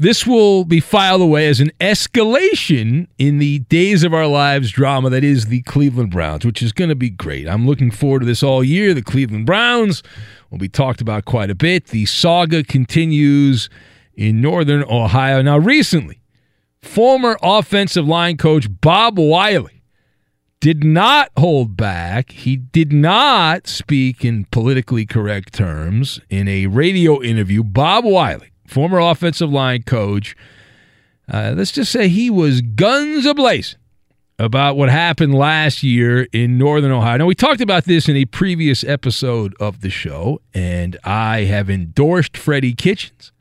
This will be filed away as an escalation in the Days of Our Lives drama that is the Cleveland Browns, which is going to be great. I'm looking forward to this all year. The Cleveland Browns will be talked about quite a bit. The saga continues in Northern Ohio. Now, recently, former offensive line coach Bob Wylie did not hold back. He did not speak in politically correct terms in a radio interview. Bob Wylie former offensive line coach. Uh, let's just say he was guns ablazing about what happened last year in Northern Ohio. Now, we talked about this in a previous episode of the show, and I have endorsed Freddie Kitchens.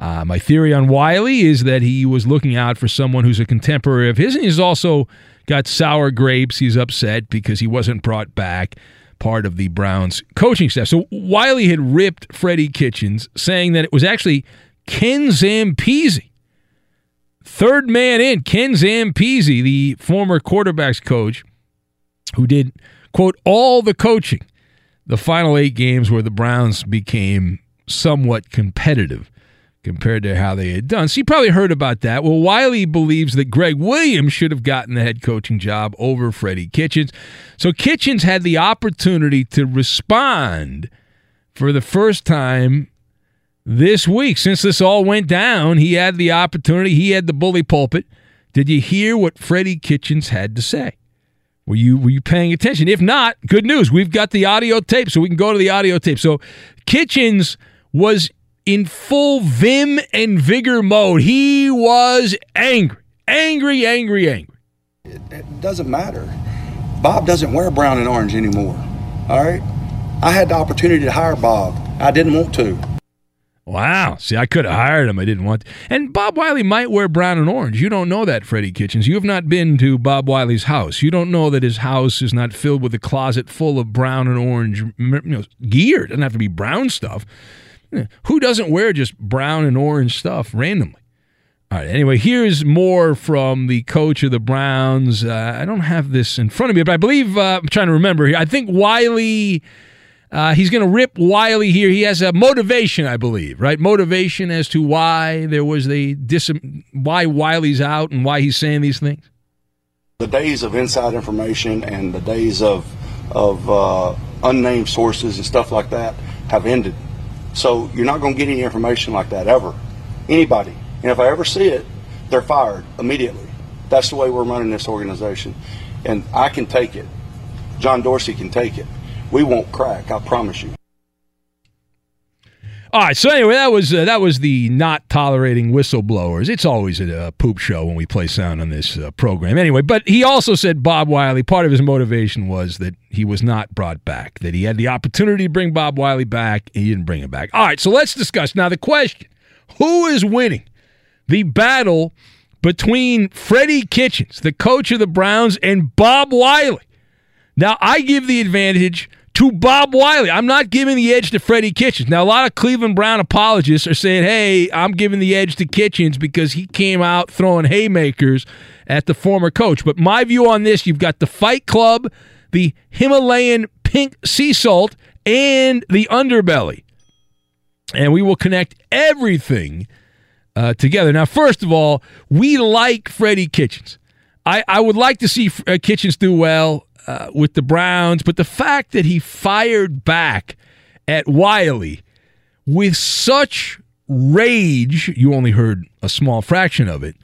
Uh, my theory on Wylie is that he was looking out for someone who's a contemporary of his, and he's also got sour grapes. He's upset because he wasn't brought back part of the Browns coaching staff. So Wylie had ripped Freddie Kitchens, saying that it was actually Ken Zampese. Third man in, Ken Zampese, the former quarterbacks coach, who did, quote, all the coaching the final eight games where the Browns became somewhat competitive compared to how they had done. So you probably heard about that. Well, Wylie believes that Gregg Williams should have gotten the head coaching job over Freddie Kitchens. So Kitchens had the opportunity to respond for the first time this week. Since this all went down, he had the opportunity, he had the bully pulpit. Did you hear what Freddie Kitchens had to say? Were you were you paying attention? If not, good news. We've got the audio tape, so we can go to the audio tape. So Kitchens was in full vim and vigor mode. He was angry, angry, angry, angry. It, it doesn't matter. Bob doesn't wear brown and orange anymore. All right? I had the opportunity to hire Bob. I didn't want to. Wow. See, I could have hired him. I didn't want to. And Bob Wylie might wear brown and orange. You don't know that, Freddie Kitchens. You have not been to Bob Wylie's house. You don't know that his house is not filled with a closet full of brown and orange you know, gear. It doesn't have to be brown stuff. Who doesn't wear just brown and orange stuff randomly? All right. Anyway, here's more from the coach of the Browns. Uh, I don't have this in front of me, but I believe uh, I'm trying to remember here. I think Wylie. Uh, he's going to rip Wylie here. He has a motivation, I believe, right? Motivation as to why there was the dis- why Wylie's out and why he's saying these things. The days of inside information and the days of of uh, unnamed sources and stuff like that have ended. So you're not going to get any information like that ever. Anybody. And if I ever see it, they're fired immediately. That's the way we're running this organization. And I can take it. John Dorsey can take it. We won't crack, I promise you. All right. So anyway, that was uh, that was the not tolerating whistleblowers. It's always a, poop show when we play sound on this uh, program. Anyway, but he also said Bob Wylie. Part of his motivation was that he was not brought back. That he had the opportunity to bring Bob Wylie back, and he didn't bring him back. All right. So let's discuss now the question: Who is winning the battle between Freddie Kitchens, the coach of the Browns, and Bob Wylie? Now I give the advantage to Bob Wylie. I'm not giving the edge to Freddie Kitchens. Now, a lot of Cleveland Brown apologists are saying, hey, I'm giving the edge to Kitchens because he came out throwing haymakers at the former coach. But my view on this, you've got the Fight Club, the Himalayan pink sea salt, and the underbelly. And we will connect everything uh, together. Now, first of all, we like Freddie Kitchens. I, I would like to see uh, Kitchens do well uh, with the Browns, but the fact that he fired back at Wylie with such rage, you only heard a small fraction of it.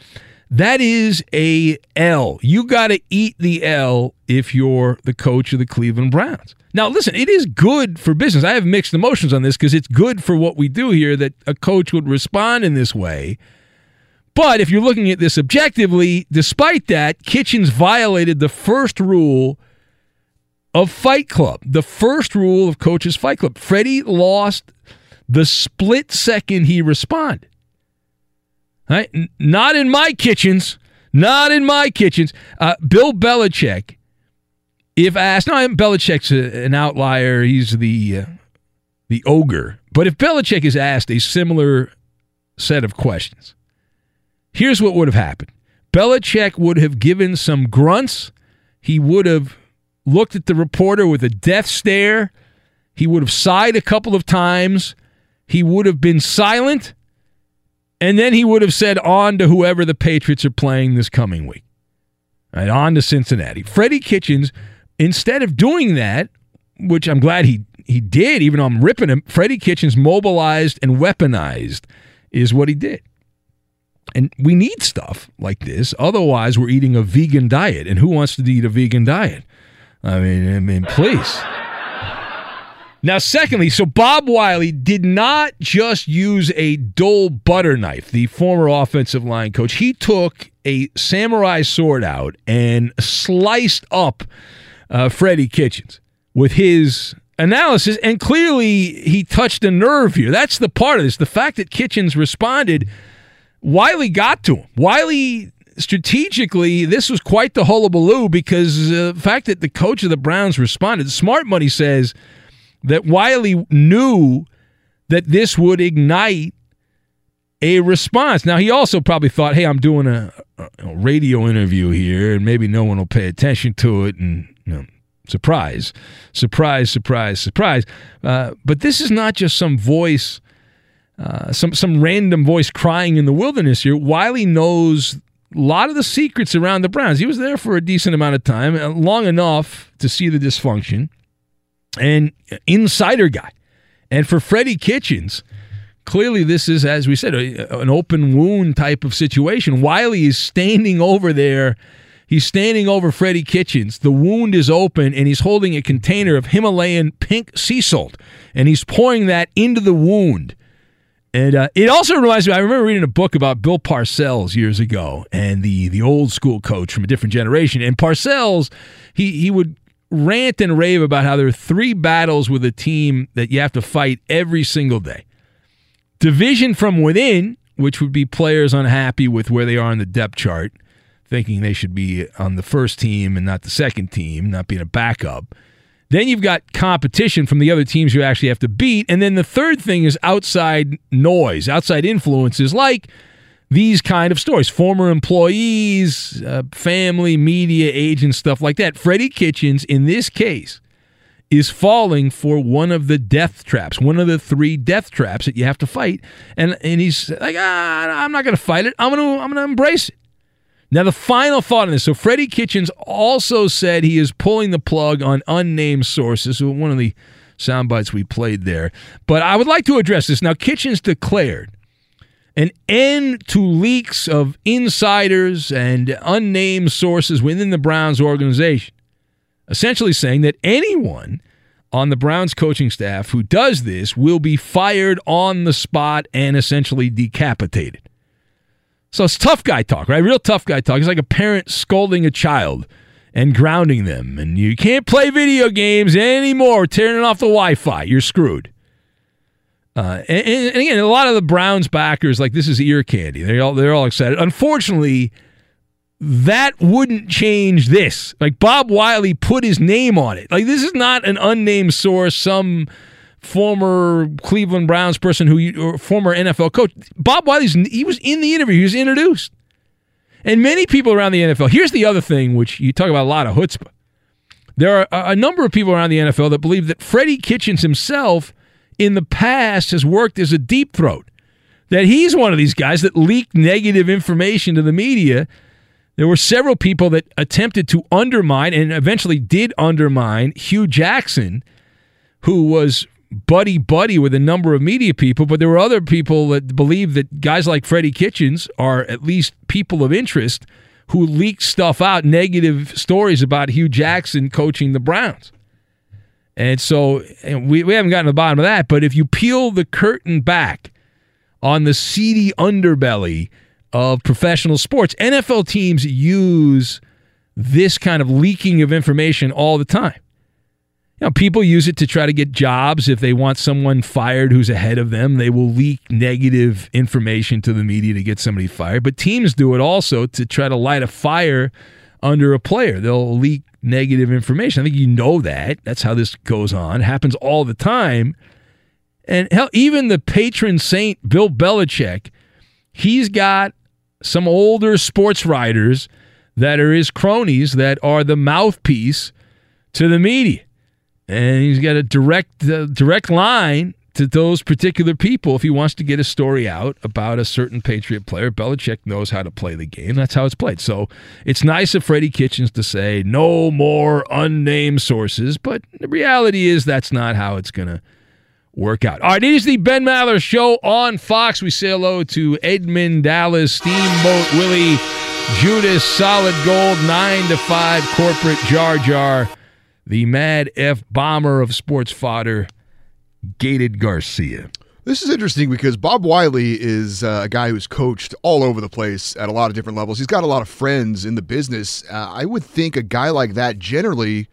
That is a L. You got to eat the L if you're the coach of the Cleveland Browns. Now, listen, it is good for business. I have mixed emotions on this because it's good for what we do here that a coach would respond in this way. But if you're looking at this objectively, despite that, Kitchens violated the first rule of Fight Club. The first rule of Coach's Fight Club. Freddie lost the split second he responded. Right? Not in my kitchens. Not in my kitchens. Uh, Bill Belichick, if asked, now Belichick's a, an outlier. He's the uh, the ogre. But if Belichick is asked a similar set of questions, here's what would have happened. Belichick would have given some grunts. He would have looked at the reporter with a death stare. He would have sighed a couple of times. He would have been silent. And then he would have said, on to whoever the Patriots are playing this coming week. Right, on to Cincinnati. Freddie Kitchens, instead of doing that, which I'm glad he, he did, even though I'm ripping him, Freddie Kitchens mobilized and weaponized is what he did. And we need stuff like this. Otherwise, we're eating a vegan diet. And who wants to eat a vegan diet? I mean, I mean, please. Now, secondly, so Bob Wylie did not just use a dull butter knife, the former offensive line coach. He took a samurai sword out and sliced up uh, Freddie Kitchens with his analysis. And clearly, he touched a nerve here. That's the part of this. The fact that Kitchens responded, Wylie got to him. Wylie strategically, this was quite the hullabaloo because uh, the fact that the coach of the Browns responded, smart money says that Wylie knew that this would ignite a response. Now, he also probably thought, hey, I'm doing a, a radio interview here, and maybe no one will pay attention to it. And, you know, surprise, surprise, surprise, surprise. Uh, but this is not just some voice. Uh, some some random voice crying in the wilderness here. Wylie knows a lot of the secrets around the Browns. He was there for a decent amount of time, uh, long enough to see the dysfunction, and insider guy. And for Freddie Kitchens, clearly this is, as we said, a, an open wound type of situation. Wylie is standing over there. He's standing over Freddie Kitchens. The wound is open, and he's holding a container of Himalayan pink sea salt, and he's pouring that into the wound. And uh, it also reminds me. I remember reading a book about Bill Parcells years ago, and the the old school coach from a different generation. And Parcells, he he would rant and rave about how there are three battles with a team that you have to fight every single day. Division from within, which would be players unhappy with where they are on the depth chart, thinking they should be on the first team and not the second team, not being a backup. Then you've got competition from the other teams you actually have to beat. And then the third thing is outside noise, outside influences like these kind of stories former employees, uh, family, media, agents, stuff like that. Freddie Kitchens, in this case, is falling for one of the death traps, one of the three death traps that you have to fight. And, and he's like, ah, I'm not going to fight it. I'm going to I'm going to embrace it. Now, the final thought on this. So, Freddie Kitchens also said he is pulling the plug on unnamed sources. One of the sound bites we played there. But I would like to address this. Now, Kitchens declared an end to leaks of insiders and unnamed sources within the Browns organization, essentially saying that anyone on the Browns coaching staff who does this will be fired on the spot and essentially decapitated. So it's tough guy talk, right? Real tough guy talk. It's like a parent scolding a child and grounding them. And you can't play video games anymore, tearing off the Wi Fi. You're screwed. Uh, and, and, again, a lot of the Browns backers, like this is ear candy. They're all, they're all excited. Unfortunately, that wouldn't change this. Like Bob Wylie put his name on it. Like this is not an unnamed source, some former Cleveland Browns person who or former NFL coach. Bob Wylie's he was in the interview. He was introduced. And many people around the NFL. Here's the other thing, which you talk about a lot of chutzpah. There are a number of people around the NFL that believe that Freddie Kitchens himself, in the past, has worked as a deep throat. That he's one of these guys that leaked negative information to the media. There were several people that attempted to undermine and eventually did undermine Hue Jackson, who was buddy buddy with a number of media people, but there were other people that believe that guys like Freddie Kitchens are at least people of interest who leak stuff out, negative stories about Hue Jackson coaching the Browns. And so and we, we haven't gotten to the bottom of that, but if you peel the curtain back on the seedy underbelly of professional sports, NFL teams use this kind of leaking of information all the time. You know, people use it to try to get jobs. If they want someone fired who's ahead of them, they will leak negative information to the media to get somebody fired. But teams do it also to try to light a fire under a player. They'll leak negative information. I think you know that. That's how this goes on. It happens all the time. And hell, even the patron saint, Bill Belichick, he's got some older sports writers that are his cronies that are the mouthpiece to the media and he's got a direct uh, direct line to those particular people if he wants to get a story out about a certain Patriot player. Belichick knows how to play the game. That's how it's played. So it's nice of Freddie Kitchens to say no more unnamed sources, but the reality is that's not how it's going to work out. All right, it is the Ben Maller Show on Fox. We say hello to Edmund Dallas, Steamboat Willie, Judas, Solid Gold, 9 to 5, Corporate Jar Jar the Mad F bomber of sports fodder, Gated Garcia. This is interesting because Bob Wylie is uh, a guy who's coached all over the place at a lot of different levels. He's got a lot of friends in the business. Uh, I would think a guy like that generally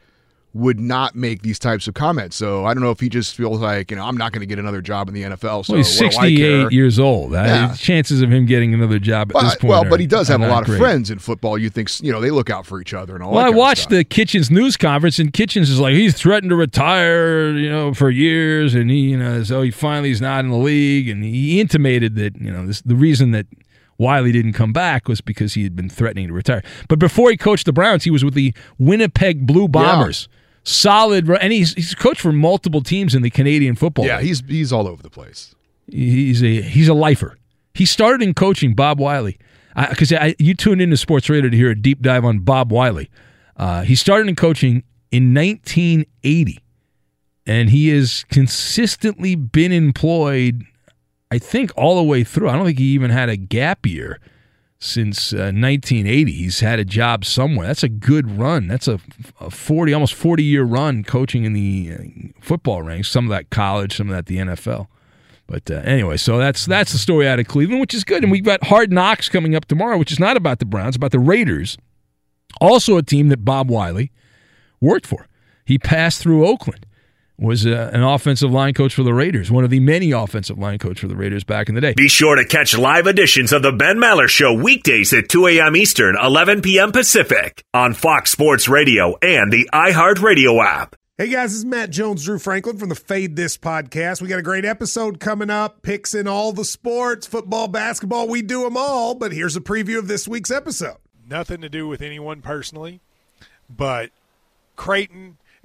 would not make these types of comments. So I don't know if he just feels like, you know, I'm not going to get another job in the NFL. So well, he's 68 years old. Uh, yeah. chances of him getting another job at well, this point. Well, are, but he does have a lot great. of friends in football. You think, you know, they look out for each other and all well, I watched the Kitchens news conference, and Kitchens is like, he's threatened to retire, you know, for years. And he, you know, so he finally is not in the league. And he intimated that, you know, this, the reason that Wylie didn't come back was because he had been threatening to retire. But before he coached the Browns, he was with the Winnipeg Blue Bombers. Yeah solid, and he's he's coached for multiple teams in the Canadian football. Yeah, League. he's he's all over the place. He's a he's a lifer. He started in coaching. Bob Wylie, because you tuned into Sports Radio to hear a deep dive on Bob Wylie. Uh, he started in coaching in 1980, and he has consistently been employed. I think all the way through. I don't think he even had a gap year since uh, 1980. He's had a job somewhere. That's a good run. That's a, a 40, almost 40 year run coaching in the uh, football ranks. Some of that college, some of that the NFL. But uh, anyway, so that's that's the story out of Cleveland, which is good. And we've got Hard Knocks coming up tomorrow, which is not about the Browns, about the Raiders. Also, a team that Bob Wylie worked for. He passed through Oakland, was uh, an offensive line coach for the Raiders, one of the many offensive line coach for the Raiders back in the day. Be sure to catch live editions of the Ben Maller Show weekdays at 2 a.m. Eastern, 11 p.m. Pacific on Fox Sports Radio and the iHeartRadio app. Hey guys, this is Matt Jones, Drew Franklin from the Fade This podcast. We got a great episode coming up, picks in all the sports, football, basketball, we do them all. But here's a preview of this week's episode. Nothing to do with anyone personally, but Creighton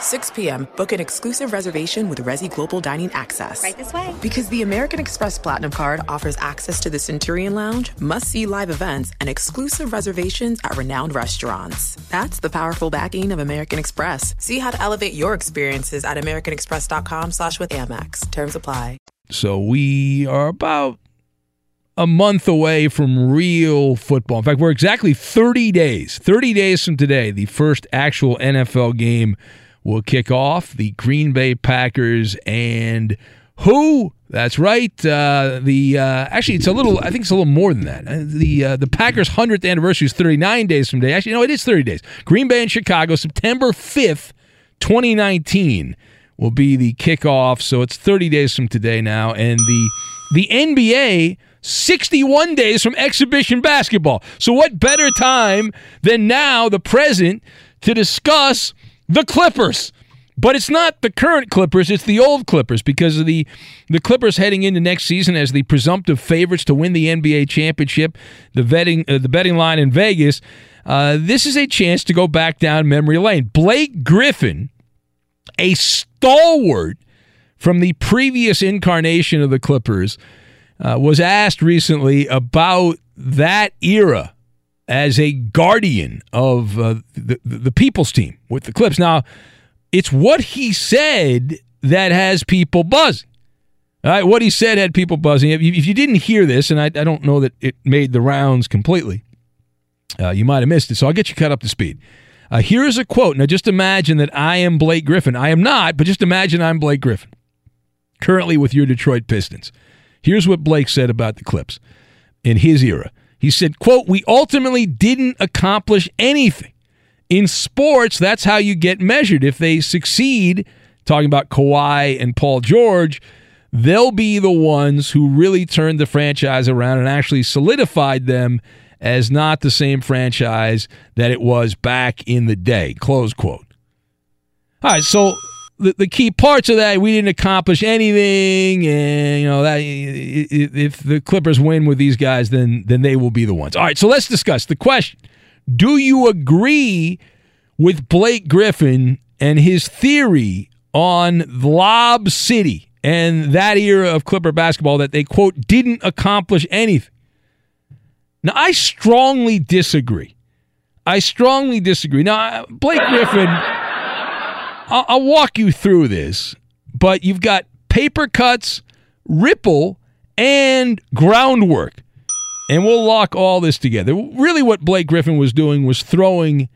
6 p.m., book an exclusive reservation with Resy Global Dining Access. Right this way. Because the American Express Platinum Card offers access to the Centurion Lounge, must see live events, and exclusive reservations at renowned restaurants. That's the powerful backing of American Express. See how to elevate your experiences at AmericanExpress.com slash with Amex. Terms apply. So we are about a month away from real football. In fact, we're exactly 30 days. 30 days from today, the first actual NFL game will kick off. The Green Bay Packers and Who? That's right. Uh, the uh, actually, it's a little. I think it's a little more than that. Uh, the uh, the Packers' hundredth anniversary is 39 days from today. Actually, no, it is 30 days. Green Bay and Chicago, September 5th, 2019, will be the kickoff. So it's 30 days from today now, and the the NBA 61 days from exhibition basketball. So what better time than now, the present, to discuss the Clippers? But it's not the current Clippers, it's the old Clippers because of the the Clippers heading into next season as the presumptive favorites to win the NBA championship, the betting uh, the betting line in Vegas. Uh, this is a chance to go back down memory lane. Blake Griffin, a stalwart from the previous incarnation of the Clippers, uh, was asked recently about that era as a guardian of uh, the, the people's team with the Clips. Now, it's what he said that has people buzzing. All right, what he said had people buzzing. If you, if you didn't hear this, and I, I, don't know that it made the rounds completely, uh, you might have missed it. So I'll get you cut up to speed. Uh, here is a quote. Now, just imagine that I am Blake Griffin. I am not, but just imagine I'm Blake Griffin, currently with your Detroit Pistons. Here's what Blake said about the Clips in his era. He said, quote, we ultimately didn't accomplish anything. In sports, that's how you get measured. If they succeed, talking about Kawhi and Paul George, they'll be the ones who really turned the franchise around and actually solidified them as not the same franchise that it was back in the day. Close quote. All right, so the, the key parts of that we didn't accomplish anything and you know that if the clippers win with these guys then then they will be the ones. All right so let's discuss the question. Do you agree with blake griffin and his theory on lob city and that era of clipper basketball that they quote didn't accomplish anything now i strongly disagree. I strongly disagree. Now blake griffin I'll, I'll walk you through this, but you've got paper cuts, ripple, and groundwork. And we'll lock all this together. Really, what Blake Griffin was doing was throwing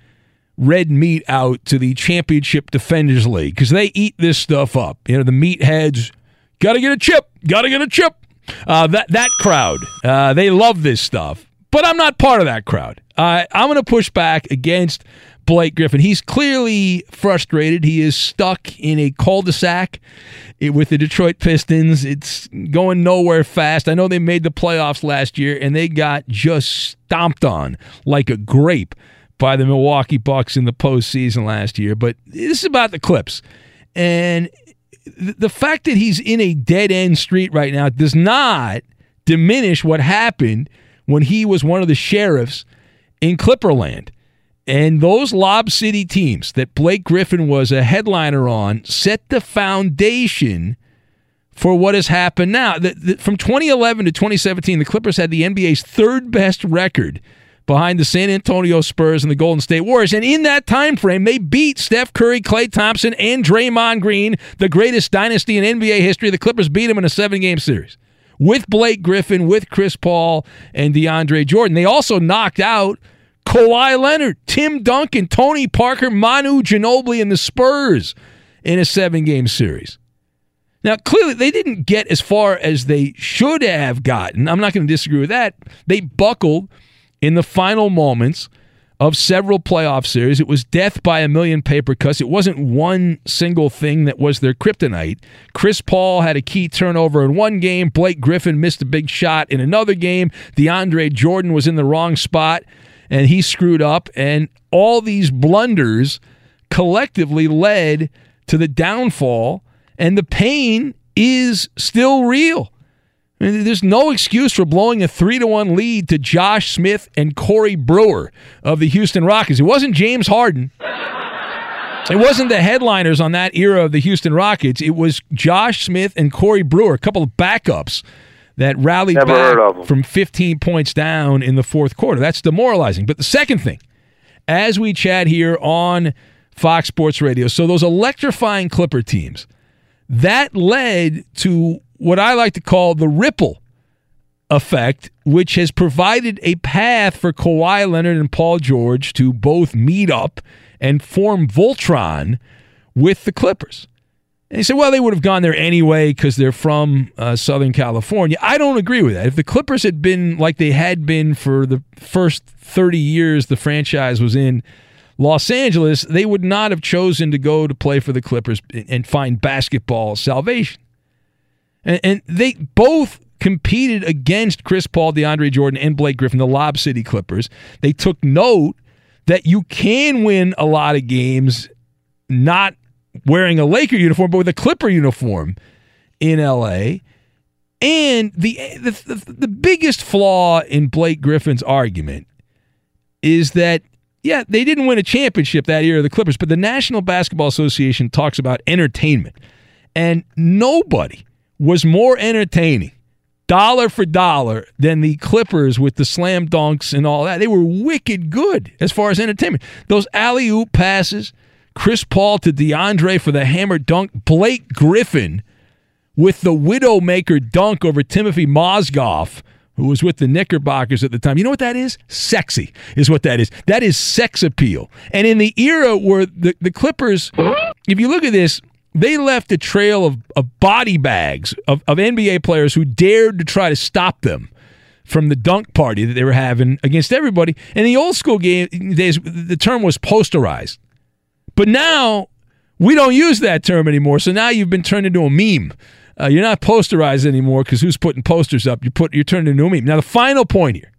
red meat out to the Championship Defenders League because they eat this stuff up. You know, the meatheads got to get a chip, got to get a chip. Uh, that that crowd, uh, they love this stuff. But I'm not part of that crowd. Uh, I'm going to push back against Blake Griffin. He's clearly frustrated. He is stuck in a cul-de-sac with the Detroit Pistons. It's going nowhere fast. I know they made the playoffs last year and they got just stomped on like a grape by the Milwaukee Bucks in the postseason last year. But this is about the Clips. And the fact that he's in a dead end street right now does not diminish what happened when he was one of the sheriffs in Clipperland. And those Lob City teams that Blake Griffin was a headliner on set the foundation for what has happened now. The, the, from 2011 to 2017, the Clippers had the NBA's third best record behind the San Antonio Spurs and the Golden State Warriors. And in that time frame, they beat Steph Curry, Klay Thompson, and Draymond Green, the greatest dynasty in NBA history. The Clippers beat them in a seven-game series with Blake Griffin, with Chris Paul, and DeAndre Jordan. They also knocked out Kawhi Leonard, Tim Duncan, Tony Parker, Manu Ginobili, and the Spurs in a seven game series. Now, clearly, they didn't get as far as they should have gotten. I'm not going to disagree with that. They buckled in the final moments of several playoff series. It was death by a million paper cuts. It wasn't one single thing that was their kryptonite. Chris Paul had a key turnover in one game. Blake Griffin missed a big shot in another game. DeAndre Jordan was in the wrong spot and he screwed up. And all these blunders collectively led to the downfall, and the pain is still real. I mean, there's no excuse for blowing a three to one lead to Josh Smith and Corey Brewer of the Houston Rockets. It wasn't James Harden. It wasn't the headliners on that era of the Houston Rockets. It was Josh Smith and Corey Brewer, a couple of backups that rallied Never back from 15 points down in the fourth quarter. That's demoralizing. But the second thing, as we chat here on Fox Sports Radio, so those electrifying Clipper teams, that led to what I like to call the ripple effect, which has provided a path for Kawhi Leonard and Paul George to both meet up and form Voltron with the Clippers. And he said, well, they would have gone there anyway because they're from uh, Southern California. I don't agree with that. If the Clippers had been like they had been for the first 30 years the franchise was in Los Angeles, they would not have chosen to go to play for the Clippers and find basketball salvation. And, and they both competed against Chris Paul, DeAndre Jordan, and Blake Griffin, the Lob City Clippers. They took note that you can win a lot of games not wearing a Laker uniform, but with a Clipper uniform in LA. And the, the, the, biggest flaw in Blake Griffin's argument is that, yeah, they didn't win a championship that year, the Clippers, but the National Basketball Association talks about entertainment. And nobody was more entertaining, dollar for dollar, than the Clippers with the slam dunks and all that. They were wicked good as far as entertainment. Those alley oop passes, Chris Paul to DeAndre for the hammer dunk, Blake Griffin with the Widowmaker dunk over Timothy Mozgov, who was with the Knickerbockers at the time. You know what that is? Sexy is what that is. That is sex appeal. And in the era where the, the Clippers, if you look at this, they left a trail of, of body bags of, of NBA players who dared to try to stop them from the dunk party that they were having against everybody. In the old school game days, the term was posterized. But now we don't use that term anymore. So now you've been turned into a meme. Uh, you're not posterized anymore because who's putting posters up? You put you're turned into a meme. Now the final point here.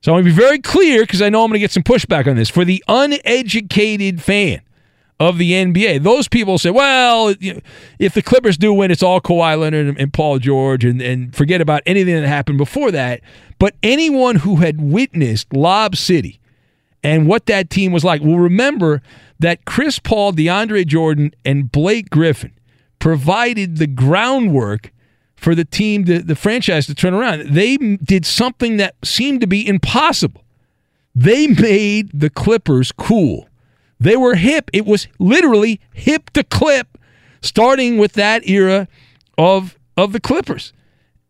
So I want to be very clear because I know I'm going to get some pushback on this. For the uneducated fan of the NBA, those people say, well, if the Clippers do win, it's all Kawhi Leonard and, and Paul George, and, and forget about anything that happened before that. But anyone who had witnessed Lob City and what that team was like Well, remember that Chris Paul, DeAndre Jordan, and Blake Griffin provided the groundwork for the team, the, the franchise to turn around. They did something that seemed to be impossible. They made the Clippers cool. They were hip. It was literally hip to clip, starting with that era of of the Clippers.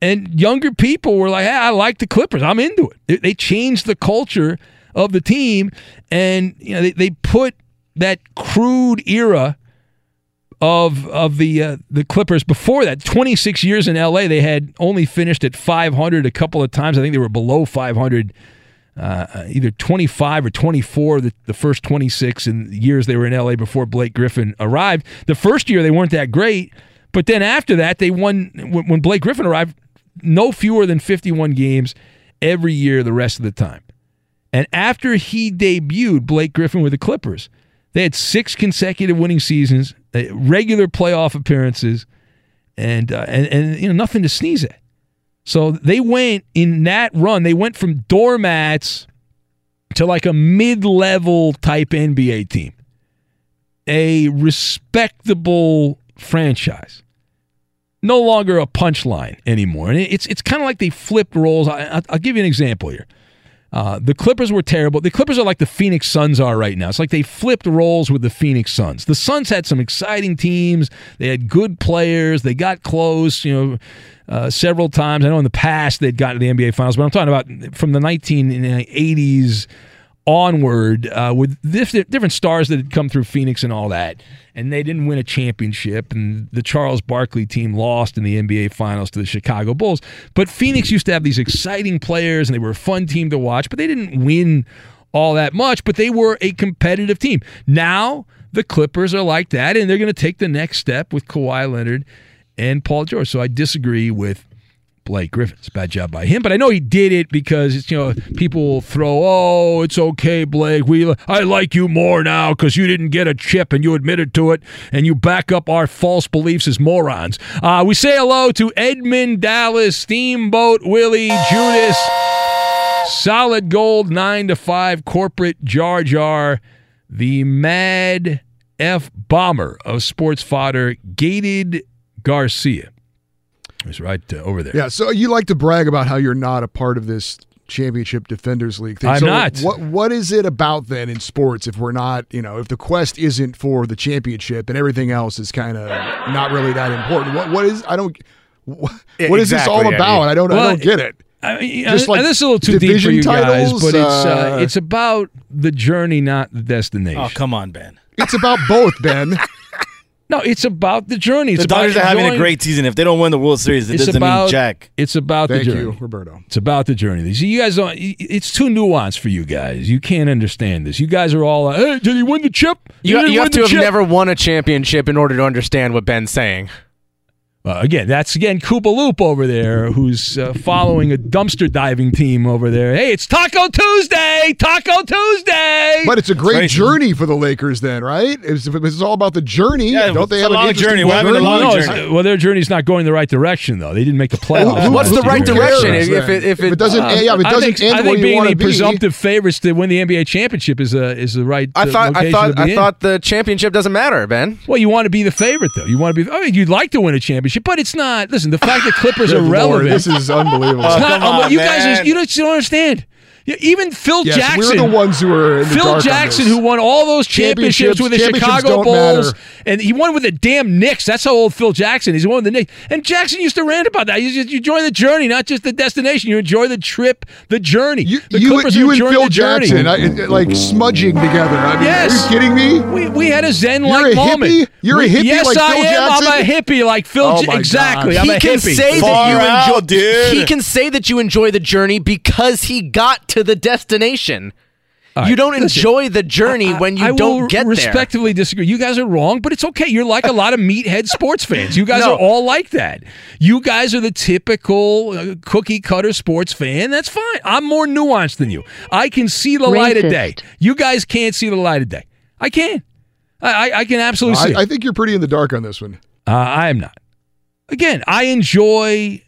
And younger people were like, hey, I like the Clippers. I'm into it. They, they changed the culture of the team. And you know, they, they put that crude era of of the uh, the Clippers before that. 26 years in LA they had only finished at 500 a couple of times. I think they were below 500 uh, either 25 or 24 the, the first 26 in years they were in LA before Blake Griffin arrived. The first year they weren't that great but then after that they won when Blake Griffin arrived no fewer than 51 games every year the rest of the time and after he debuted Blake Griffin with the Clippers they had six consecutive winning seasons, regular playoff appearances, and uh, and and you know nothing to sneeze at. So they went in that run. They went from doormats to like a mid-level type NBA team, a respectable franchise. No longer a punchline anymore, and it's it's kind of like they flipped roles. I, I'll give you an example here. Uh, the Clippers were terrible. The Clippers are like the Phoenix Suns are right now. It's like they flipped roles with the Phoenix Suns. The Suns had some exciting teams. They had good players. They got close, you know, uh, several times. I know in the past they'd gotten to the NBA Finals, but I'm talking about from the 1980s onward uh, with different stars that had come through Phoenix and all that. And they didn't win a championship, and the Charles Barkley team lost in the NBA Finals to the Chicago Bulls. But Phoenix used to have these exciting players, and they were a fun team to watch, but they didn't win all that much, but they were a competitive team. Now, the Clippers are like that, and they're going to take the next step with Kawhi Leonard and Paul George. So I disagree with Blake Griffin. It's a bad job by him, but I know he did it because it's you know people throw, oh, it's okay, Blake. We I like you more now because you didn't get a chip and you admitted to it and you back up our false beliefs as morons. Uh, we say hello to Edmund Dallas, Steamboat Willie, Judas, Solid Gold, nine to five, corporate Jar Jar, the Mad F bomber of sports fodder, Gated Garcia. It's right uh, over there. Yeah, so you like to brag about how you're not a part of this championship defenders league thing. I'm so not. What what is it about then in sports if we're not, you know, if the quest isn't for the championship and everything else is kind of not really that important? What what is I don't what, what is this all Exactly, about? Eddie. I don't I don't get it. I mean, Just uh, like this is a little too deep for division you guys, titles, but it's uh, uh, it's about the journey, not the destination. Oh, come on, Ben. It's about both, Ben. No, it's about the journey. It's the Dodgers about are having a great season. If they don't win the World Series, it It's doesn't about mean jack. It's about Thank the you, journey, Roberto. It's about the journey. You see, you guys don't. It's too nuanced for you guys. You can't understand this. You guys are all, "Hey, did he win the chip? You, Did he you have to have chip?" never won a championship in order to understand what Ben's saying. Uh, again, that's again Koopa Loop over there, who's uh, following a dumpster diving team over there. Hey, it's Taco Tuesday, Taco Tuesday. But it's a great journey for the Lakers, then, right? It's, it's all about the journey. Yeah, don't they have a long interesting journey. We're having a long No, journey. well, their journey's not going the right direction, though. They didn't make the playoffs. Who- What's the right year. direction if, if it if If it doesn't- uh, yeah, if it I doesn't think, end I think you being wanna the be- presumptive favorites to win the NBA championship is a is the right. I uh, thought I thought I in. thought the championship doesn't matter, Ben. Well, you want to be the favorite, though. You want to be. I mean, you'd like to win a championship, but it's not. Listen, the fact that Clippers are Good Lord, relevant. this is unbelievable. It's Oh, not. on, you guys, are, you don't, you don't understand. You- Even Phil Yes, Jackson, we're the ones who are in the Phil dark on Jackson, this. who won all those championships, Championships- with the championships Chicago don't Bulls, matter. and he won with the damn Knicks. That's how old Phil Jackson is. He won with the Knicks, and Jackson used to rant about that. You, just, you enjoy the journey, not just the destination. You enjoy the trip, the journey. the you, Clippers you and Phil the. Jackson, I, like smudging together. I mean, Yes. Are you kidding me? We, we had a zen like a moment. hippie? You're a hippie Yes, like I Phil am. I'm a hippie like Phil. Oh J- my exactly. God. I'm he a can hippie. say Far that you out, enjoy. dude. He can say that you enjoy the journey because he got to the destination. All you don't listen, enjoy the journey when you I don't will get there. respectively disagree. You guys are wrong, but it's okay. You're like a lot of meathead sports fans. You guys No. are all like that. You guys are the typical uh, cookie cutter sports fan. That's fine. I'm more nuanced than you. I can see the light of day. You guys can't see the light of day. I can. I, I, I can absolutely see. it. I, I think you're pretty in the dark on this one. Uh, I am not. Again, I enjoy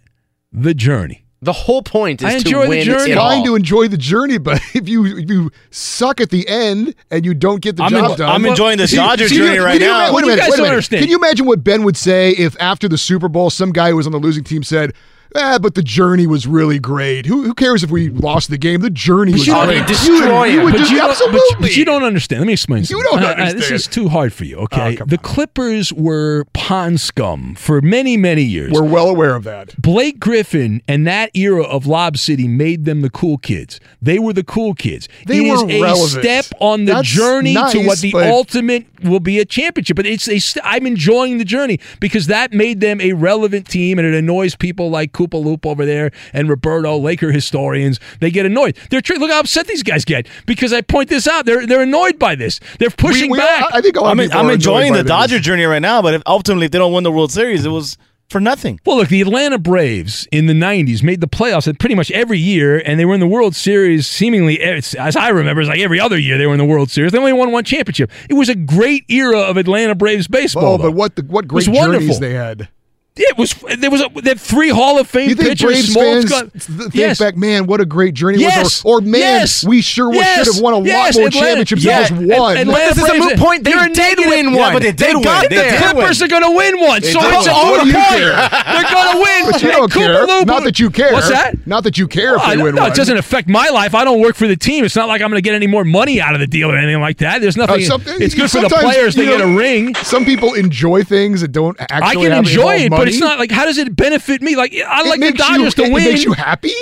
the journey. The whole point is I to enjoy the win journey. it Fine all. to enjoy the journey, but if you if you suck at the end and you don't get the I'm job en- done, I'm enjoying the See- Dodgers see, journey can right you now. Wait a minute, wait a minute. understand. Can you imagine what Ben would say if after the Super Bowl some guy who was on the losing team said, "Ah, but the journey was really great. Who, who cares if we lost the game? The journey was you don't- great. destroy you, you would But just, you, don't, absolutely. but, but you don't understand. Let me explain. You don't Uh, uh, this is too hard for you. Okay, Oh, the Clippers were pond scum for many, many years. We're well aware of that. Blake Griffin and that era of Lob City made them the cool kids. They were the cool kids. They It is were a relevant. step on the That's journey to what the but- ultimate will be a championship. But it's a st- I'm enjoying the journey because that made them a relevant team, and it annoys people like Loop over there and Roberto, Laker historians. They get annoyed. They're tr- look how upset these guys get because I point this out. They're they're annoyed by this. They're pushing we back. I think a lot I'm, of I'm are enjoying the by this. Dodger journey right now, but if ultimately if they don't win the World Series, it was for nothing. Well, look, the Atlanta Braves in the 90s made the playoffs at pretty much every year, and they were in the World Series seemingly, eh, it's- as I remember, it's like every other year they were in the World Series. They only won one championship. It was a great era of Atlanta Braves baseball. Oh, though. but what the, what great journeys wonderful. they had. It was there was a, they had three Hall of Fame You think pitchers. Braves Smoltz fans got- th- think yes. back, man, what a great journey Yes. it was, or, or man, Yes. we sure would- Yes. should have won a Yes. lot more Atlanta- championships Yeah. than just one. Atlanta But this is a Braves- moot point. They You're a did negative- win Yeah, one. but they did win. got They there. did Clippers are going to win one, They so did it's a win. What moot do you point. care? They're going to win. But you don't care. Koopa Loop- Not that you care. What's that? Not that you care Well, if they win no, one. it doesn't affect my life. I don't work for the team. It's not like I'm going to get any more money out of the deal or anything like that. There's Uh, nothing. it's good for the players They get a ring. Some people enjoy things that don't actually. I can have enjoy involve it, but it's not like how does it benefit me? Like I It like the makes you- Dodgers to it win. makes you happy.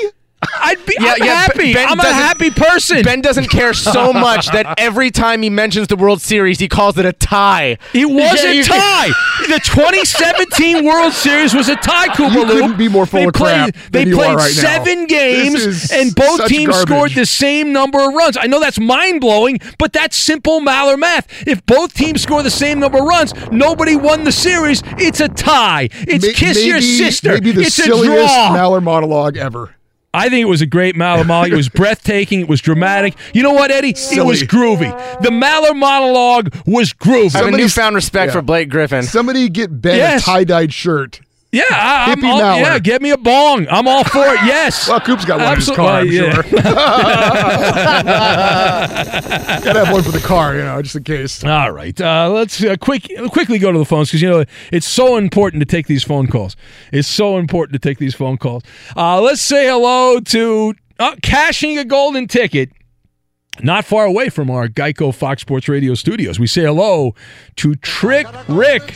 I'd be Yeah, I'm yeah, happy. Ben I'm a happy person. Ben doesn't care so much that every time he mentions the World Series, he calls it a tie. It was Yeah, a tie. The 2017 World Series was a tie, Koopa You couldn't be more full they of played, crap They than you played are right now. seven games, and both teams garbage. scored the same number of runs. I know that's mind blowing, but that's simple Maller math. If both teams score the same number of runs, nobody won the series. It's a tie. It's May- kiss your maybe- sister. Maybe the it's a silliest draw. Maller monologue ever. I think it was a great Maller monologue. It was breathtaking. It was dramatic. You know what, Eddie? It was groovy. The Maller monologue was groovy. I have a newfound respect yeah. for Blake Griffin. Somebody get Ben Yes. a tie dyed shirt. Yeah, I, I'm all, yeah. Get me a bong. I'm all for it. Yes. Well, Coop's got one in his car, I'm well, sure. yeah. Gotta have one for the car, you know, just in case. All right, uh, let's uh, quick quickly go to the phones because you know it's so important to take these phone calls. It's so important to take these phone calls. Uh, let's say hello to uh, cashing a golden ticket. Not far away from our Geico Fox Sports Radio studios. We say hello to Trick Rick.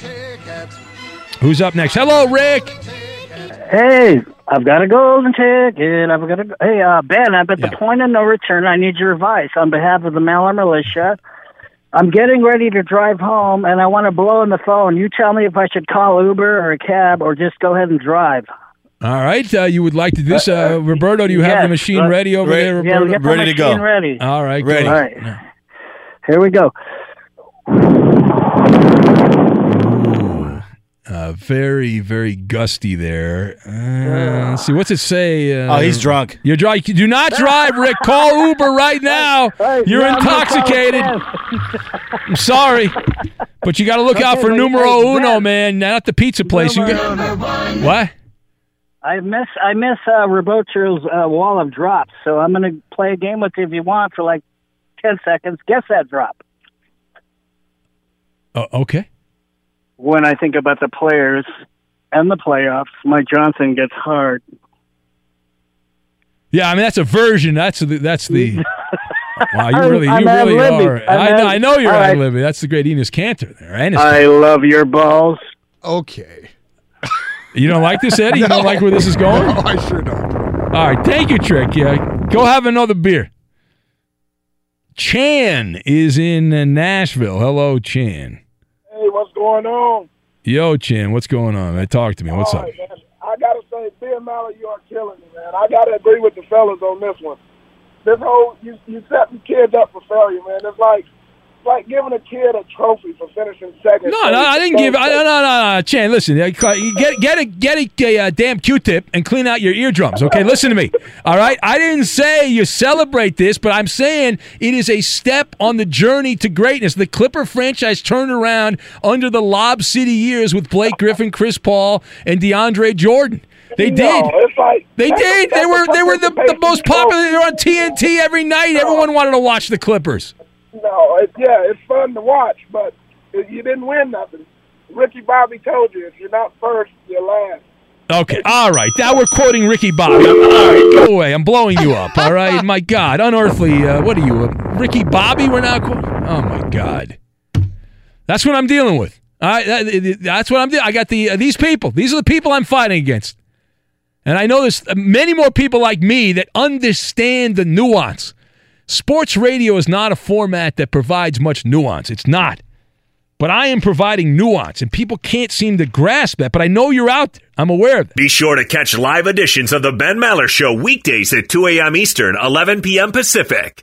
Who's up next? Hello, Rick. Hey, I've got a golden ticket. I've got a. Hey, uh, Ben, I'm at the point of no return. I need your advice on behalf of the Maller Militia. I'm getting ready to drive home, and I want to blow in the phone. You tell me if I should call Uber or a cab, or just go ahead and drive. All right, uh, you would like to do this, uh, Roberto? Do you have the machine uh, ready over Re- there, yeah, Roberto? get the Ready to go. ready. All right, Ready. go. All right. Here we go. Uh, very, very gusty there. Uh, let's see. What's it say? Uh, Oh, he's drunk. You're drunk. Do not drive, Rick. Call Uber right now. You're yeah, I'm gonna call intoxicated. a I'm sorry, but you got to look out for numero hey, uno, Ben. man. Not the pizza place. You got, what? I miss I miss uh, Roberto's uh, wall of drops, so I'm going to play a game with you if you want for like ten seconds. Guess that drop. Uh, okay. When I think about the players and the playoffs, Mike Johnson gets hard. Yeah, I mean that's a version. That's the that's the. Wow, you I'm- really, you I'm really are. I'm know, ad- I know you're All right. ad libbing. That's the great Enos Cantor there. Enos I love your balls. Okay. You don't like this, Eddie? You don't like where this is going? No, I sure don't. All right, thank you, Trick. Yeah, go have another beer. Chan is in Nashville. Hello, Chan. Going on? Yo, Chin, what's going on? Man, talk to me. What's up? man. I gotta say, Ben Maller, you are killing me, man. I gotta agree with the fellas on this one. This whole you you setting kids up for failure, man. It's like like giving a kid a trophy for finishing second. No, no, I didn't give. I, no, no, no, no, Chan. Listen, get get a get a, a, uh, damn Q-tip and clean out your eardrums. Okay, listen to me. All right, I didn't say you celebrate this, but I'm saying it is a step on the journey to greatness. The Clipper franchise turned around under the Lob City years with Blake Griffin, Chris Paul, and DeAndre Jordan. They No, did. like They that's a- did. They were they were the, the most popular. They were on TNT every night. Everyone wanted to watch the Clippers. No, it, yeah, it's fun to watch, but you didn't win nothing. Ricky Bobby told you if you're not first, you're last. Okay, all right. Now we're quoting Ricky Bobby. All right, go away. I'm blowing you up. All right, my God, unearthly. Uh, what are you, uh, Ricky Bobby? We're not. Oh my God, that's what I'm dealing with. All right, that, that's what I'm doing. I got the uh, these people. These are the people I'm fighting against, and I know there's many more people like me that understand the nuance. Sports radio is not a format that provides much nuance. It's not. But I am providing nuance, and people can't seem to grasp that. But I know you're out there. I'm aware of that. Be sure to catch live editions of The Ben Maller Show weekdays at 2 a.m. Eastern, 11 p.m. Pacific.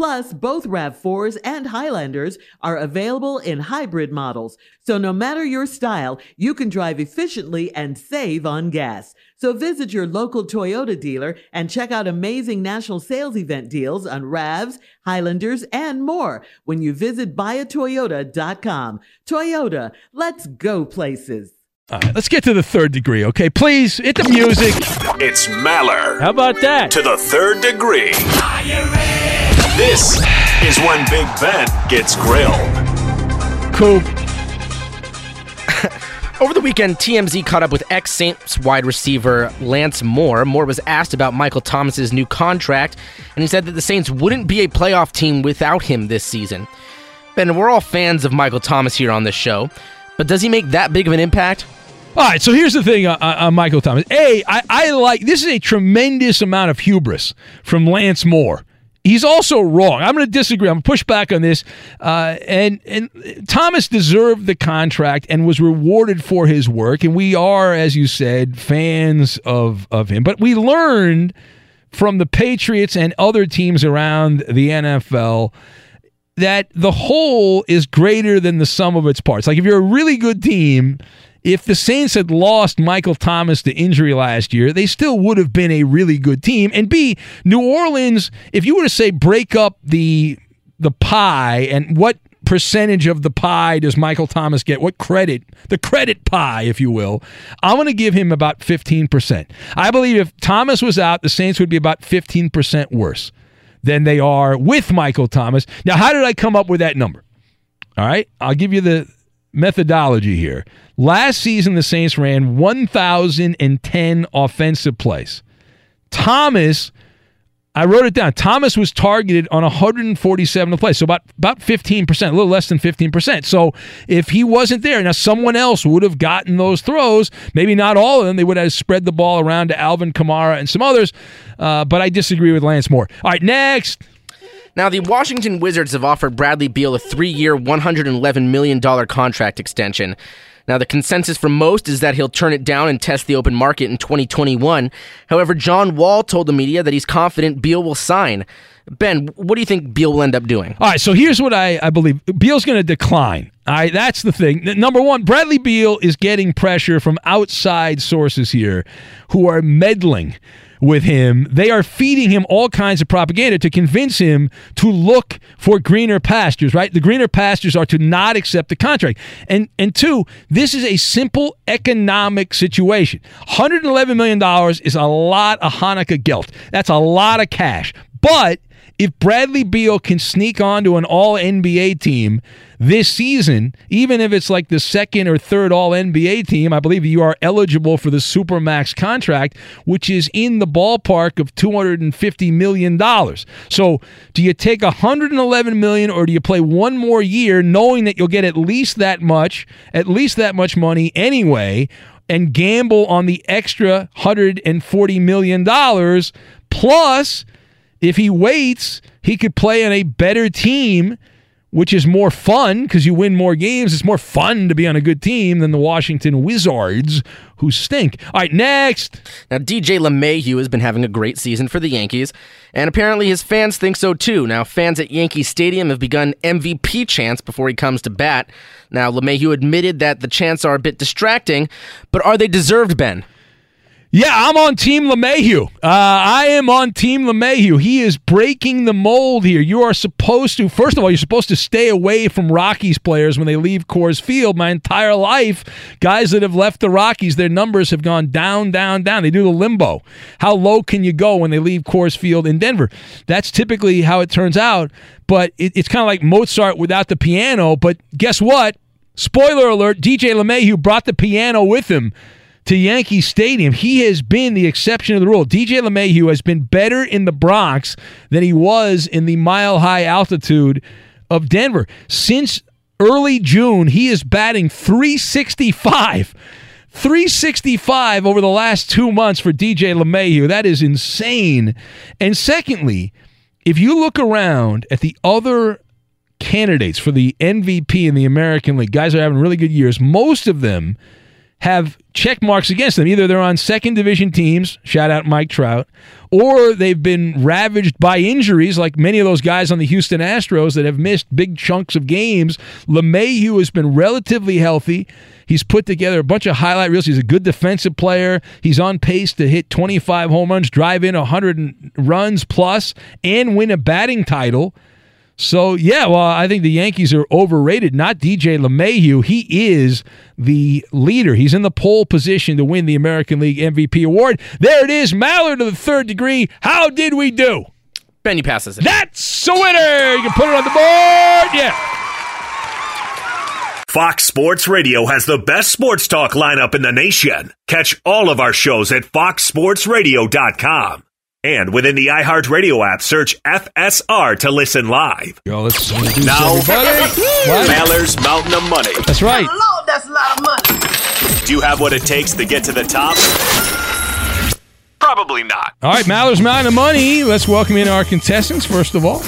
Plus, both RAV4s and Highlanders are available in hybrid models, so no matter your style, you can drive efficiently and save on gas. So visit your local Toyota dealer and check out amazing national sales event deals on RAVs, Highlanders, and more when you visit buyatoyota.com. Toyota, let's go places. All right, let's get to the third degree, okay? Please hit the music. It's Maller. How about that? To the third degree. This is when Big Ben gets grilled. Cool. Over the weekend, TMZ caught up with ex Saints wide receiver Lance Moore. Moore was asked about Michael Thomas's new contract, and he said that the Saints wouldn't be a playoff team without him this season. Ben, we're all fans of Michael Thomas here on this show, but does he make that big of an impact? All right, so here's the thing on, on Michael Thomas. A, I, I like this is a tremendous amount of hubris from Lance Moore. He's also wrong. I'm going to disagree. I'm going to push back on this. Uh, and and Thomas deserved the contract and was rewarded for his work. And we are, as you said, fans of of him. But we learned from the Patriots and other teams around the NFL that the whole is greater than the sum of its parts. Like if you're a really good team, if the Saints had lost Michael Thomas to injury last year, they still would have been a really good team. And B, New Orleans, if you were to say break up the the pie and what percentage of the pie does Michael Thomas get? What credit? The credit pie, if you will. I'm going to give him about 15%. I believe if Thomas was out, the Saints would be about 15% worse than they are with Michael Thomas. Now, how did I come up with that number? All right, I'll give you the methodology here. Last season, the Saints ran 1,010 offensive plays. Thomas, I wrote it down. Thomas was targeted on 147 plays, so about about 15 percent, a little less than 15 percent. So if he wasn't there, now someone else would have gotten those throws. Maybe not all of them. They would have spread the ball around to Alvin Kamara and some others. Uh, but I disagree with Lance Moore. All right, next. Now, the Washington Wizards have offered Bradley Beal a three year, $111 million contract extension. Now, the consensus for most is that he'll turn it down and test the open market in 2021. However, John Wall told the media that he's confident Beal will sign. Ben, what do you think Beal will end up doing? All right, so here's what I, I believe Beal's going to decline. All right, that's the thing. Number one, Bradley Beal is getting pressure from outside sources here who are meddling with him. They are feeding him all kinds of propaganda to convince him to look for greener pastures, right? The greener pastures are to not accept the contract. And and two, this is a simple economic situation. $111 million is a lot of Hanukkah gelt. That's a lot of cash. But if Bradley Beal can sneak onto an all NBA team this season, even if it's like the second or third all NBA team, I believe you are eligible for the Supermax contract, which is in the ballpark of $250 million. So do you take $111 million or do you play one more year knowing that you'll get at least that much, at least that much money anyway? And gamble on the extra $140 million plus if he waits, he could play on a better team, which is more fun because you win more games. It's more fun to be on a good team than the Washington Wizards, who stink. All right, next. Now, DJ LeMahieu has been having a great season for the Yankees, and apparently his fans think so too. Now, fans at Yankee Stadium have begun MVP chants before he comes to bat. Now, LeMahieu admitted that the chants are a bit distracting, but are they deserved, Ben? Yeah, I'm on Team LeMahieu. Uh, I am on Team LeMahieu. He is breaking the mold here. You are supposed to, first of all, you're supposed to stay away from Rockies players when they leave Coors Field. My entire life, guys that have left the Rockies, their numbers have gone down, down, down. They do the limbo. How low can you go when they leave Coors Field in Denver? That's typically how it turns out. But it, it's kind of like Mozart without the piano. But guess what? Spoiler alert: DJ LeMahieu brought the piano with him to Yankee Stadium. He has been the exception of the rule. DJ LeMahieu has been better in the Bronx than he was in the mile high altitude of Denver. Since early June, he is batting 365. 365 over the last two months for DJ LeMahieu. That is insane. And secondly, if you look around at the other candidates for the MVP in the American League, guys are having really good years. Most of them have check marks against them. Either they're on second division teams, shout out Mike Trout, or they've been ravaged by injuries, like many of those guys on the Houston Astros that have missed big chunks of games. LeMahieu has been relatively healthy. He's put together a bunch of highlight reels. He's a good defensive player. He's on pace to hit 25 home runs, drive in 100 runs plus, and win a batting title. So yeah, well, I think the Yankees are overrated. Not DJ LeMahieu. He is the leader. He's in the pole position to win the American League MVP award. There it is, Maller to the third degree. How did we do? Benny passes it. That's a winner. You can put it on the board. Yeah. Fox Sports Radio has the best sports talk lineup in the nation. Catch all of our shows at foxsportsradio.com. And within the iHeartRadio app, search FSR to listen live. Yo, let's Now, everybody. Maller's Mountain of Money. That's right. Lord, that's a lot of money. Do you have what it takes to get to the top? Probably not. All right, Maller's Mountain of Money. Let's welcome in our contestants, first of all.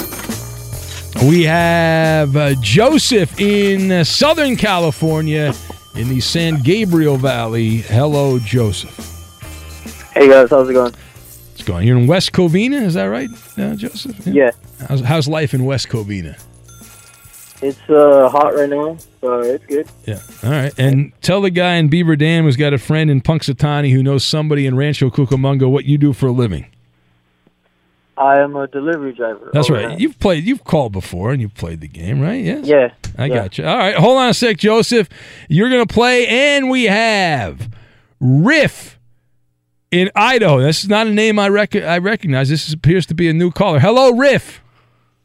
We have uh, Joseph in uh, Southern California in the San Gabriel Valley. Hello, Joseph. Hey guys, how's it going? What's going on? You're in West Covina, is that right, uh, Joseph? Yeah. How's, how's life in West Covina? It's uh, hot right now, but it's good. Yeah. All right. And tell the guy in Beaver Dam who's got a friend in Punxsutawney who knows somebody in Rancho Cucamonga what you do for a living. I am a delivery driver. That's right. there. You've played, you've called before, and you've played the game, right? Yes. Yeah. I yeah. got you. All right, hold on a sec, Joseph. You're gonna play, and we have Riff in Idaho. This is not a name I rec- I recognize. This is, appears to be a new caller. Hello, Riff.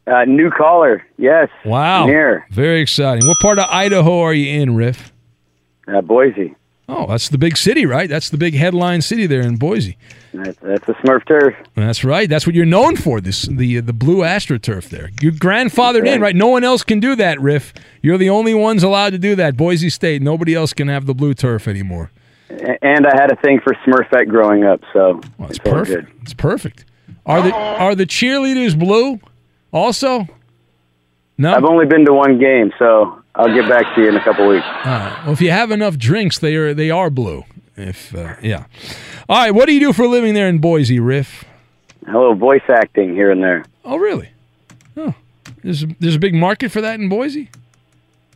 Uh, new caller. Yes. Wow. Here. Very exciting. What part of Idaho are you in, Riff? Uh, Boise. Oh, that's the big city, right? That's the big headline city there in Boise. That's, that's the Smurf turf. That's right. That's what you're known for. This the the blue astroturf there. You're grandfathered in, right? No one else can do that, Riff. You're the only ones allowed to do that. Boise State. Nobody else can have the blue turf anymore. And I had a thing for Smurfette growing up, so it's all perfect. good. It's perfect. Are the are the cheerleaders blue? Also, no. I've only been to one game, so I'll get back to you in a couple weeks. Right. Well, if you have enough drinks, they are they are blue. If uh, yeah. All right. What do you do for a living there in Boise, Riff? Hello, voice acting here and there. Oh, really? Oh, there's there's a big market for that in Boise.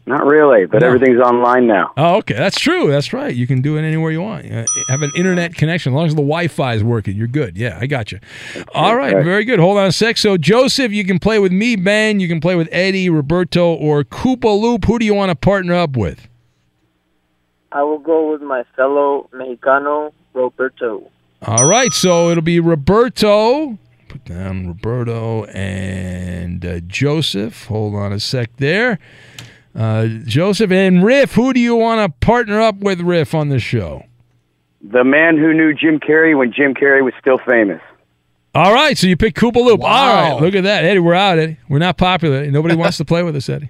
Not really, but No. everything's online now. Oh, okay. That's true. That's right. You can do it anywhere you want. Uh, have an internet connection. As long as the Wi Fi is working, you're good. Yeah, I got you. All right. right. Very good. Hold on a sec. So, Joseph, you can play with me, Ben. You can play with Eddie, Roberto, or Koopa Loop. Who do you want to partner up with? I will go with my fellow Mexicano, Roberto. All right. So, it'll be Roberto Put down Roberto and uh, Joseph. Hold on a sec there. Uh, Joseph and Riff, who do you want to partner up with, Riff, on the show? The man who knew Jim Carrey when Jim Carrey was still famous. All right, so you pick Koopa Loop. All right, look at that, Eddie. We're out, Eddie. We're not popular. Nobody wants to play with us, Eddie.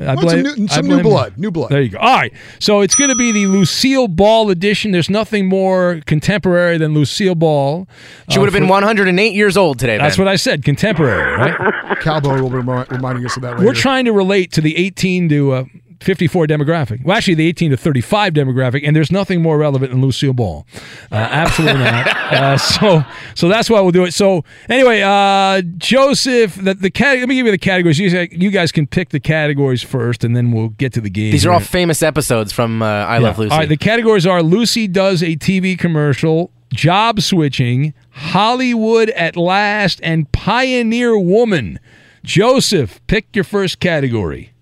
I Well, some new- some new blame you. blood, new blood. There you go. All right, so it's going to be the Lucille Ball edition. There's nothing more contemporary than Lucille Ball. She Uh, would have been 108 years old today. That's then. what I said. Contemporary, right? Cowboy will be remi- reminding us of that later. We're trying to relate to the 18 to uh, 54 demographic. Well, actually, the 18 to 35 demographic, and there's nothing more relevant than Lucille Ball. Uh, absolutely not. Uh, so, so that's why we'll do it. So, anyway, uh, Joseph, the, the cat- let me give you the categories. You, guys- you guys can pick the categories first, and then we'll get to the game. These are all famous episodes from uh, I Yeah. Love Lucy. All right, the categories are Lucy does a TV commercial, job switching, Hollywood at last, and pioneer woman. Joseph, pick your first category.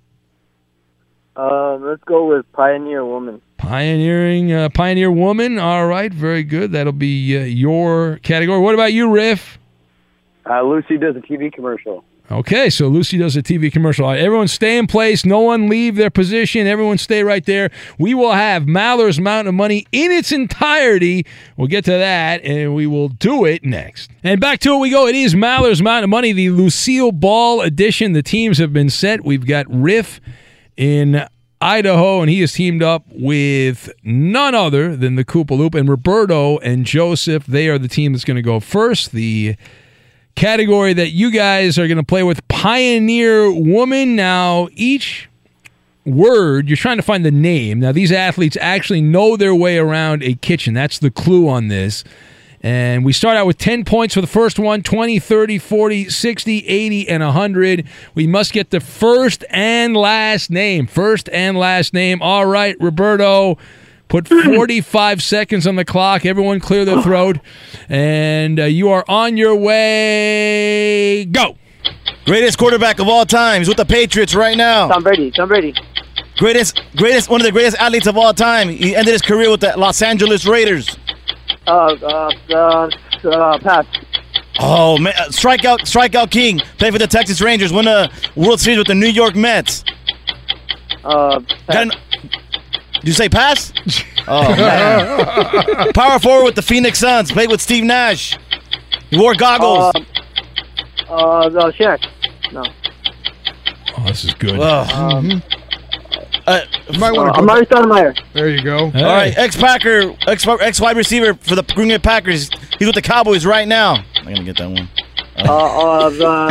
Um, let's go with Pioneer Woman. Pioneering, uh, pioneer woman. All right, very good. That'll be uh, your category. What about you, Riff? Uh, Lucy does a TV commercial. Okay, so Lucy does a TV commercial. Right, everyone stay in place. No one leave their position. Everyone stay right there. We will have Maller's Mountain of Money in its entirety. We'll get to that, and we will do it next. And back to it we go. It is Maller's Mountain of Money, the Lucille Ball edition. The teams have been set. We've got Riff in Idaho, and he is teamed up with none other than the Koopa Loop and Roberto and Joseph. They are the team that's going to go first. The category that you guys are going to play with Pioneer Woman. Now, each word, you're trying to find the name. Now, these athletes actually know their way around a kitchen. That's the clue on this. And we start out with 10 points for the first one 20, 30, 40, 60, 80, and 100. We must get the first and last name. First and last name. All right, Roberto. Put 45 seconds on the clock. Everyone clear their throat. And uh, you are on your way. Go. Greatest quarterback of all times with the Patriots right now. Tom Brady. Tom Brady. Greatest, greatest, one of the greatest athletes of all time. He ended his career with the Los Angeles Raiders. Uh, uh, uh, uh, pass. Oh man, uh, strikeout, strikeout king. Played for the Texas Rangers. Won a World Series with the New York Mets. Uh, Got an- Did you say pass? Oh man. Power forward with the Phoenix Suns. Played with Steve Nash. He wore goggles. Uh, uh, no, Shaq. No. Oh, this is good. Um, Uh, you might want uh, to go. Amar'e Stoudemire. There you go. All right, ex Packer, ex ex wide receiver for the Green Bay Packers. He's with the Cowboys right now. I'm gonna get that one. Uh, uh, uh,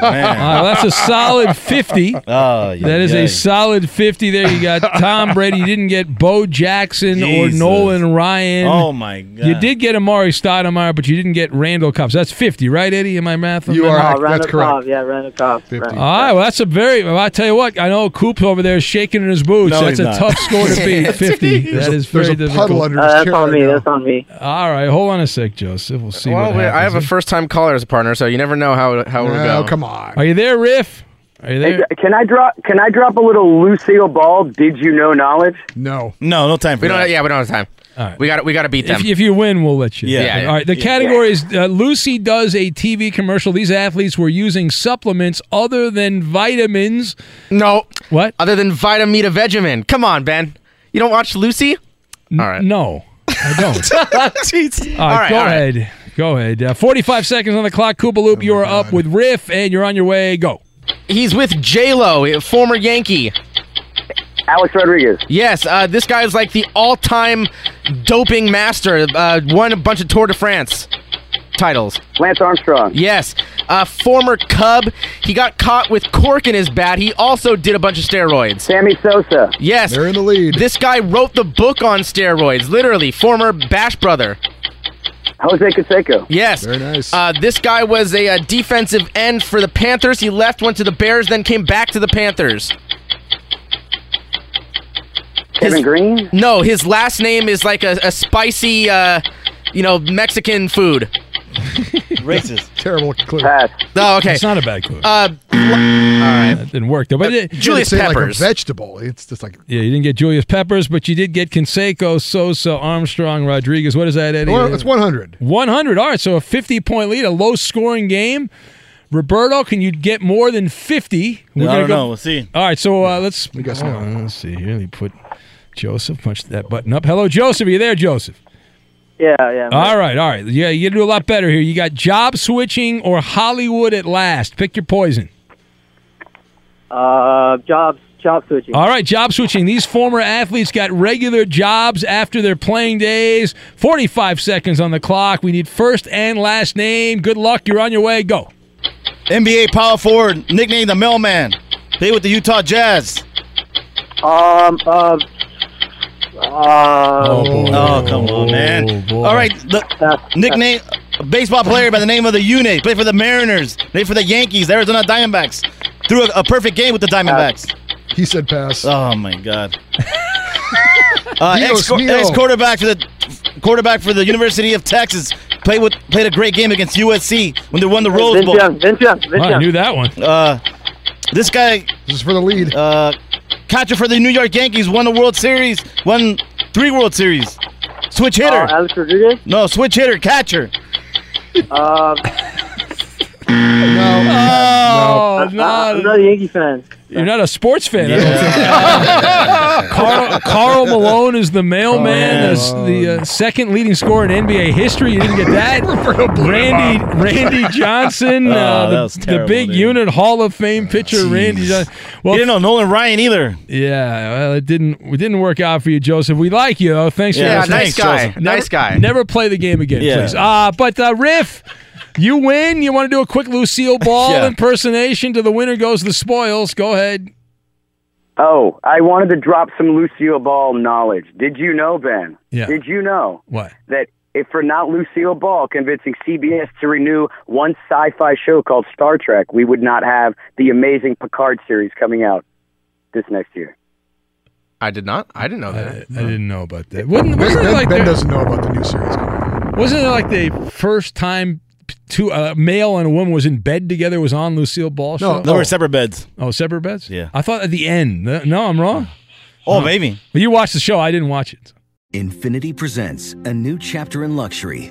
Oh man. Uh, that's a solid 50. Oh, yeah, That is yeah. a solid 50 there. You got Tom Brady. You didn't get Bo Jackson or Nolan Ryan. Oh my god. You did get Amar'e Stoudemire, but you didn't get Randall Cobb. So that's 50, right, Eddie? Am I math? You are. That's Randall correct. Cobb. Yeah, Randall Cobb. 50. All right, well, that's a very. Well, I tell you what, I know Coop over there is shaking in his boots. No, that's a not. tough score to beat. 50. that is There's very a difficult. puddle under Uh, his that's on me. now. That's on me. All right, hold on a sec, Joseph. We'll see well, what wait. I have a first-time caller as a partner, so you never know how how it will Oh, go. come on. Are you there, Riff? Are you Hey, there? can I drop? Can I drop a little Lucille Ball? Did you know knowledge? No. No, no time for We don't. Yeah, we don't have time. All right. We got. We got to beat them. If, if you win, we'll let you. Yeah. Yeah, yeah. All right. The Yeah. category is uh, Lucy does a TV commercial. These athletes were using supplements other than vitamins. no, What? other than Vitameatavegamin. Come on, Ben. You don't watch Lucy? N- All right. No, I don't. Jeez. All right, go all right. ahead. Go ahead. Uh, 45 seconds on the clock. Koopa Loop, you are up with Riff, and you're on your way. Go. He's with J Lo, former Yankee. Alex Rodriguez. Yes, uh, this guy is like the all-time doping master. Uh, won a bunch of Tour de France titles. Lance Armstrong. Yes, uh, former Cub. He got caught with cork in his bat. He also did a bunch of steroids. Sammy Sosa. Yes, They're in the lead. this guy wrote the book on steroids. Literally, former Bash brother. Jose Canseco. Yes. Very nice. Uh, this guy was a, uh defensive end for the Panthers. He left, went to the Bears, then came back to the Panthers. Kevin His- Greene. No, his last name is like a, a spicy, uh, you know, Mexican food. Racist. Terrible clue. Pass. No, okay. It's not a bad clue. Uh, all right. That didn't work though. But it, Julius say Peppers. like a vegetable. It's just like yeah, you didn't get Julius Peppers, but you did get Canseco, Sosa, Armstrong, Rodriguez. What is that, Eddie? well, it's 100. 100. All right, so a 50 point lead, a low scoring game. Roberto, can you get more than 50? I don't know. We'll see. All right, so uh, let's. We guess hold no. Let's see here. Let me put Joseph. Punch that button up. Hello, Joseph. Are you there, Joseph? Yeah, yeah. All right, all right. Yeah, you need to do a lot better here. You got job switching or Hollywood at last. Pick your poison. Uh, jobs, job switching. All right, job switching. These former athletes got regular jobs after their playing days. 45 seconds on the clock. We need first and last name. Good luck. You're on your way. Go. NBA power forward, nicknamed the Mailman. Played with the Utah Jazz. Um, uh, uh, Oh, come on, man. All right, the nickname baseball player by the name of the Unit. Played for the Mariners. Played for the Yankees, the Arizona Diamondbacks. Threw a, a perfect game with the Diamondbacks. He said pass. Oh my God. Uh, Dios ex, mío. ex quarterback for the quarterback for the University of Texas. Played with played a great game against USC when they won the Rose Vince Bowl. Young, Vince Young, Vince Oh, I knew that one. Uh, this guy This is for the lead. uh, catcher for the New York Yankees, won the World Series, won three World Series. Switch Uh, hitter. Alex Rodriguez. no, switch hitter, catcher. Uh. Oh, I'm, not, I'm not a Yankee fan. You're not a sports fan. I don't think. Karl, Karl Malone is the mailman, Karl as the uh, second leading scorer in NBA history. You didn't get that. Randy Randy Johnson, Oh, uh, the, was the big dude. unit Hall of Fame pitcher, Randy Johnson. Well, You didn't know Nolan Ryan either. yeah, well, it didn't. It didn't work out for you, Joseph. We like you, though. Thanks Yeah, for Yeah, nice guy. Joseph. Nice guy. Never play the game again, Yeah. please. Uh, but uh, Riff, you win. You want to do a quick Lucille Ball Yeah. impersonation to the winner goes the spoils. Go ahead. Oh, I wanted to drop some Lucille Ball knowledge. Did you know, Ben? Yeah. Did you know What? that if for not Lucille Ball convincing CBS to renew one sci-fi show called Star Trek, we would not have the amazing Picard series coming out this next year. I did not. I didn't know that. I didn't know about that. Wasn't, Ben, wasn't it ben, like ben the, doesn't know about the new series coming. wasn't it like the first time two a male and a woman was in bed together was on Lucille Ball show? No, They were separate beds. Oh, separate beds. Yeah. I thought at the end. No, I'm wrong. Oh, maybe. Well, you watched the show. I didn't watch it. Infiniti presents a new chapter in luxury,